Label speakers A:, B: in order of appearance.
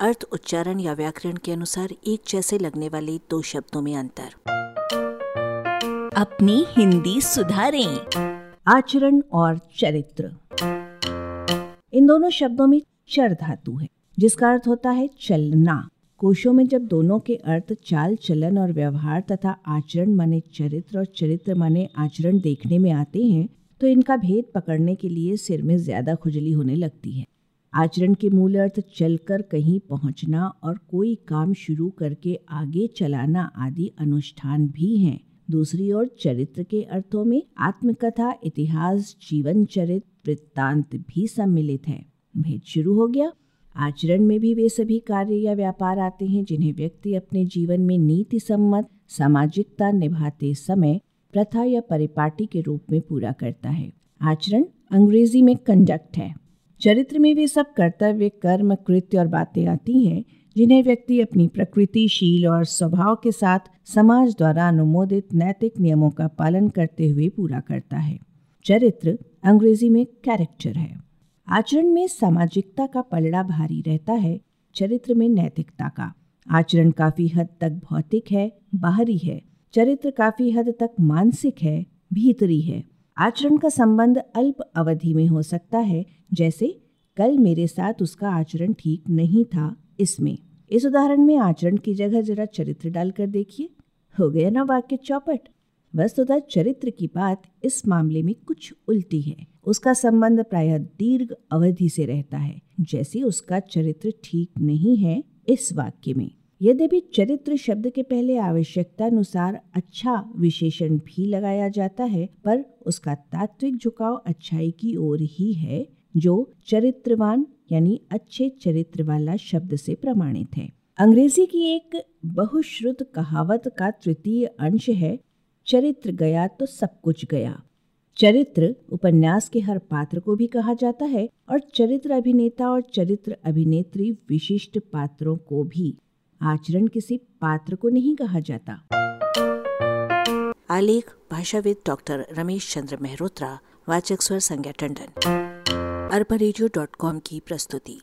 A: अर्थ उच्चारण या व्याकरण के अनुसार एक जैसे लगने वाले दो शब्दों में अंतर।
B: अपनी हिंदी सुधारें।
C: आचरण और चरित्र। इन दोनों शब्दों में चर धातु है जिसका अर्थ होता है चलना। कोशों में जब दोनों के अर्थ चाल चलन और व्यवहार तथा आचरण माने चरित्र और चरित्र माने आचरण देखने में आते हैं तो इनका भेद पकड़ने के लिए सिर में ज़्यादा खुजली होने लगती है। आचरण के मूल अर्थ चलकर कहीं पहुँचना और कोई काम शुरू करके आगे चलाना आदि अनुष्ठान भी हैं। दूसरी ओर चरित्र के अर्थों में आत्मकथा, इतिहास, जीवन चरित्र वृत्तांत भी सम्मिलित है। भेद शुरू हो गया। आचरण में भी वे सभी कार्य या व्यापार आते हैं जिन्हें व्यक्ति अपने जीवन में नीति सम्मत सामाजिकता निभाते समय प्रथा या परिपाटी के रूप में पूरा करता है। आचरण अंग्रेज़ी में कंडक्ट है। चरित्र में वे सब कर्तव्य, कर्म, कृत्य और बातें आती हैं, जिन्हें व्यक्ति अपनी प्रकृति शील और स्वभाव के साथ समाज द्वारा अनुमोदित नैतिक नियमों का पालन करते हुए पूरा करता है। चरित्र अंग्रेज़ी में कैरेक्टर है। आचरण में सामाजिकता का पलड़ा भारी रहता है, चरित्र में नैतिकता का। आचरण काफ़ी हद तक भौतिक है, बाहरी है। चरित्र काफ़ी हद तक मानसिक है, भीतरी है। आचरण का संबंध अल्प अवधि में हो सकता है, जैसे, कल मेरे साथ उसका आचरण ठीक नहीं था इसमें। इस उदाहरण में आचरण की जगह जरा चरित्र डालकर देखिए। हो गया ना वाक्य चौपट? वस्तुतः चरित्र की बात इस मामले में कुछ उल्टी है। उसका संबंध प्रायः दीर्घ अवधि से रहता है, जैसे उसका चरित्र ठीक नहीं है इस वाक्य में। यद्यपि चरित्र शब्द के पहले आवश्यकता अनुसार अच्छा विशेषण भी लगाया जाता है, पर उसका तात्विक झुकाव अच्छाई की ओर ही है, जो चरित्रवान यानी अच्छे चरित्र वाला शब्द से प्रमाणित है। अंग्रेज़ी की एक बहुश्रुत कहावत का तृतीय अंश है, चरित्र गया तो सब कुछ गया। चरित्र उपन्यास के हर पात्र को भी कहा जाता है, और चरित्र अभिनेता और चरित्र अभिनेत्री विशिष्ट पात्रों को भी। आचरण किसी पात्र को नहीं कहा जाता।
A: आलेख, भाषाविद डॉक्टर रमेश चंद्र मेहरोत्रा, वाचक स्वर संज्ञा टंडन। अरबा की प्रस्तुति।